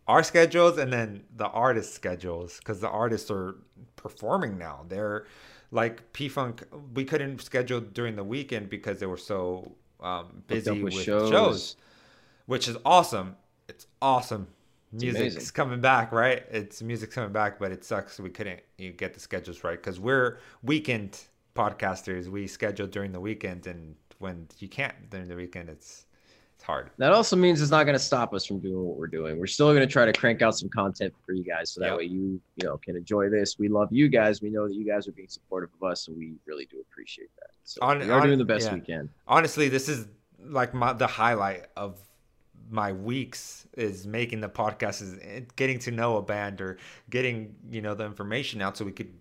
our schedules and then the artist schedules because the artists are performing now. They're like P Funk. We couldn't schedule during the weekend because they were so um, busy with, with shows. shows. which is awesome. It's awesome. Music's amazing. coming back, right? It's music's coming back, but it sucks we couldn't you get the schedules right because we're weekend podcasters. We schedule during the weekend, and when you can't during the weekend, it's it's hard. that also means it's not going to stop us from doing what we're doing. We're still going to try to crank out some content for you guys, so that Yep. way you you know can enjoy this. We love you guys. We know that you guys are being supportive of us, and we really do appreciate that. So On- we are on- doing the best yeah. we can. honestly this is like my the highlight of my weeks is making the podcast is getting to know a band or getting you know the information out so we could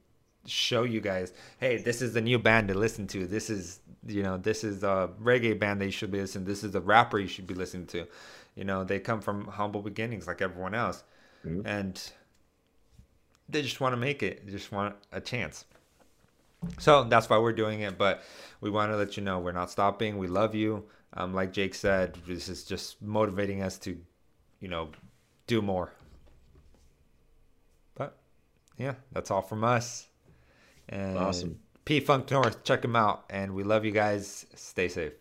show you guys hey this is the new band to listen to this is you know this is a reggae band that you should be listening to. this is a rapper you should be listening to you know they come from humble beginnings like everyone else Mhm. and they just want to make it they just want a chance so that's why we're doing it. But we want to let you know we're not stopping. We love you. Um, like Jake said, this is just motivating us to, you know, do more. But yeah, that's all from us. And Awesome. P Funk North, check them out. And we love you guys. Stay safe.